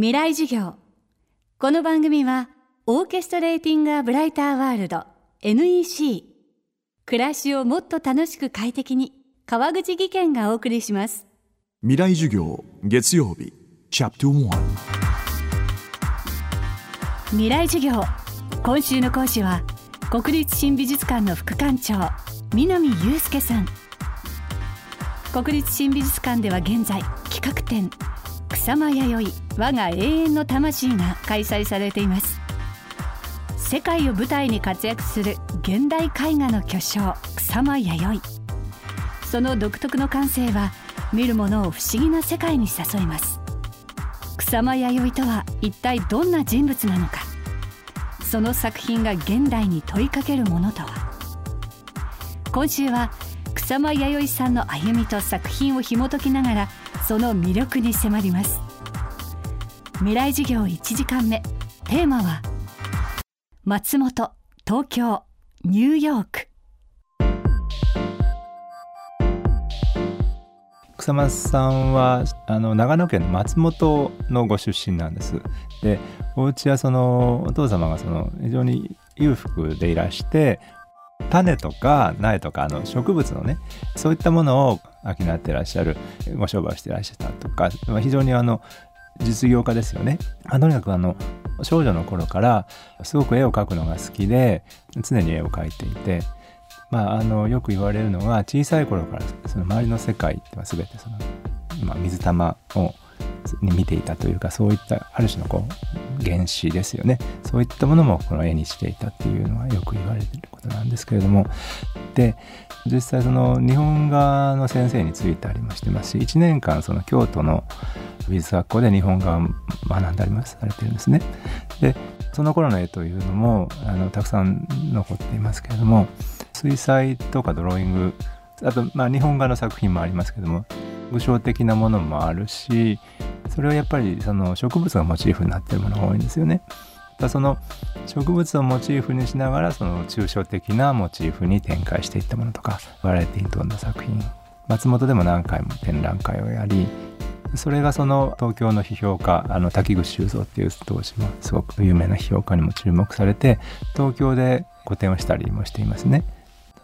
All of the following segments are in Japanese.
未来授業。この番組はオーケストレーティング・ア・ブライター・ワールド NEC 暮らしをもっと楽しく快適に川口義賢がお送りします。未来授業月曜日チャプト1未来授業。今週の講師は国立新美術館の副館長南祐介さん。国立新美術館では現在企画展草間弥生我が永遠の魂が開催されています。世界を舞台に活躍する現代絵画の巨匠草間彌生。その独特の感性は見る者を不思議な世界に誘います。草間彌生とは一体どんな人物なのか。その作品が現代に問いかけるものとは。今週は草間彌生さんの歩みと作品を紐解きながらその魅力に迫ります。未来授業1時間目。テーマは松本東京ニューヨーク。草間さんはあの長野県の松本のご出身なんです。でお家はそのお父様がその非常に裕福でいらして種とか苗とかあの植物のねそういったものを商ってらっしゃるご商売をしてらっしゃったとか、非常にあの実業家ですよね。とにかくあの少女の頃からすごく絵を描くのが好きで常に絵を描いていて、まあ、あのよく言われるのは小さい頃からその周りの世界っては全てその、まあ、水玉をに見ていたというかそういったある種のこう原子ですよねそういったものもこの絵にしていたっていうのはよく言われていることなんですけれどもで実際その日本画の先生についてありましてますし1年間その京都の美術学校で日本画を学んでありますされてるんですね。でその頃の絵というのもあのたくさん残っていますけれども水彩とかドローイングあとまあ日本画の作品もありますけども具象的なものもあるしそれはやっぱりその植物がモチーフになってるものが多いんですよね。だその植物をモチーフにしながらその抽象的なモチーフに展開していったものとかバラエティに富んだ作品松本でも何回も展覧会をやりそれがその東京の批評家あの滝口修造っていう当時もすごく有名な批評家にも注目されて東京で個展をしたりもしていますね。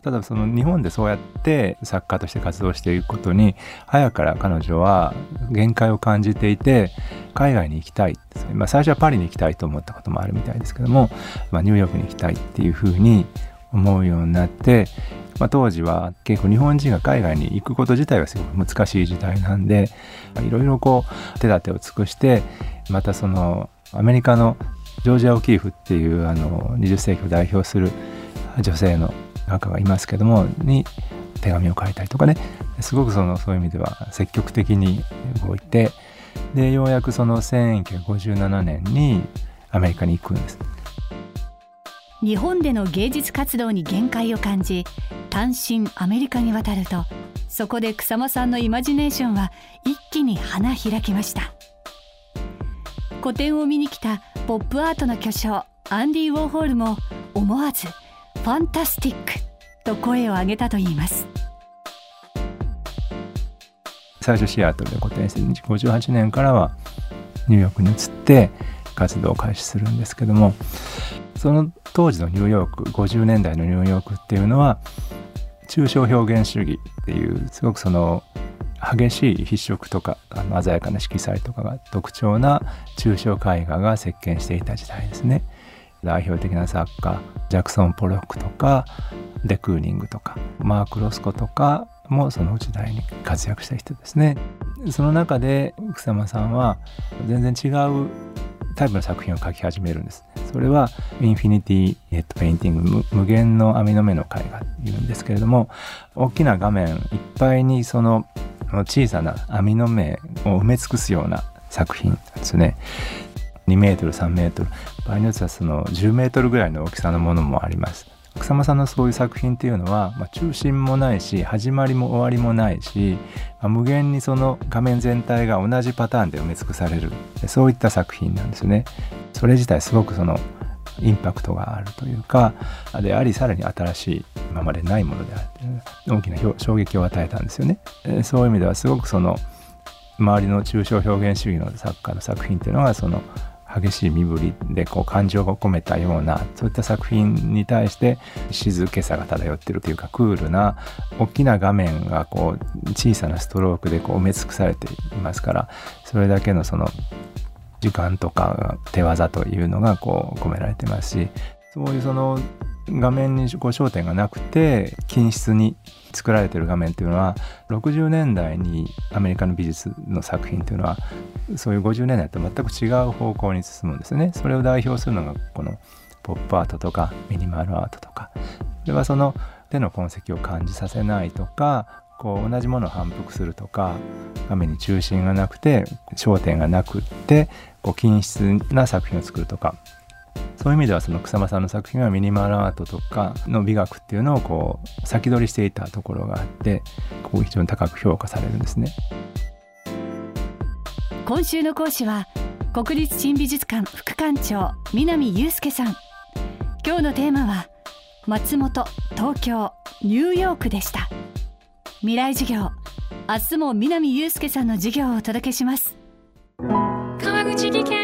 ただその日本でそうやって作家として活動していくことに早から彼女は限界を感じていて海外に行きたい、まあ、最初はパリに行きたいと思ったこともあるみたいですけども、まあ、ニューヨークに行きたいっていうふうに思うようになって、まあ、当時は結構日本人が海外に行くこと自体がすごく難しい時代なんでいろいろこう手立てを尽くしてまたそのアメリカのジョージア・オキーフっていうあの20世紀を代表する女性の画家がいますけどもに手紙を書いたりとかねすごくそのそういう意味では積極的に動いてでようやくその1957年にアメリカに行くんです。日本での芸術活動に限界を感じ単身アメリカに渡るとそこで草間さんのイマジネーションは一気に花開きました個展を見に来たポップアートの巨匠アンディ・ウォーホールも思わずファンタスティックと声を上げたといいます最初シアトルで個展して58年からはニューヨークに移って活動を開始するんですけどもその当時のニューヨーク50年代のニューヨークっていうのは抽象表現主義っていうすごくその激しい筆色とかあの鮮やかな色彩とかが特徴な抽象絵画が席巻していた時代ですね。代表的な作家ジャクソン・ポロックとかデ・クーニングとかマーク・ロスコとかもその時代に活躍した人ですね。その中で草間さんは全然違うタイプの作品を描き始めるんです。それは Infinity Net Painting 無限の網の目の絵画っていうんですけれども大きな画面いっぱいにその小さな網の目を埋め尽くすような作品ですね。2メートル3メートル場合によってはその10メートルぐらいの大きさのものもあります草間さんのそういう作品っていうのは、まあ、中心もないし始まりも終わりもないし、まあ、無限にその画面全体が同じパターンで埋め尽くされるそういった作品なんですよね。それ自体すごくそのインパクトがあるというかでありさらに新しい今までないものであるという大きな衝撃を与えたんですよね。そういう意味ではすごくその周りの抽象表現主義の作家の作品っていうのがその激しい身振りでこう感情が込めたようなそういった作品に対して静けさが漂ってるというかクールな大きな画面がこう小さなストロークでこう埋め尽くされていますからそれだけのその時間とか手技というのがこう込められてますし。そういうその画面にこう焦点がなくて均質に作られてる画面っていうのは60年代にアメリカの美術の作品っていうのはそういう50年代と全く違う方向に進むんですね。それを代表するのがこのポップアートとかミニマルアートとかそれはその手の痕跡を感じさせないとかこう同じものを反復するとか画面に中心がなくて焦点がなくってこう均質な作品を作るとかそういう意味ではその草間さんの作品はミニマルアートとかの美学っていうのをこう先取りしていたところがあってこう非常に高く評価されるんですね。今週の講師は国立新美術館副館長南祐介さん。今日のテーマは松本東京ニューヨークでした。未来授業明日も南祐介さんの授業をお届けします。川口技研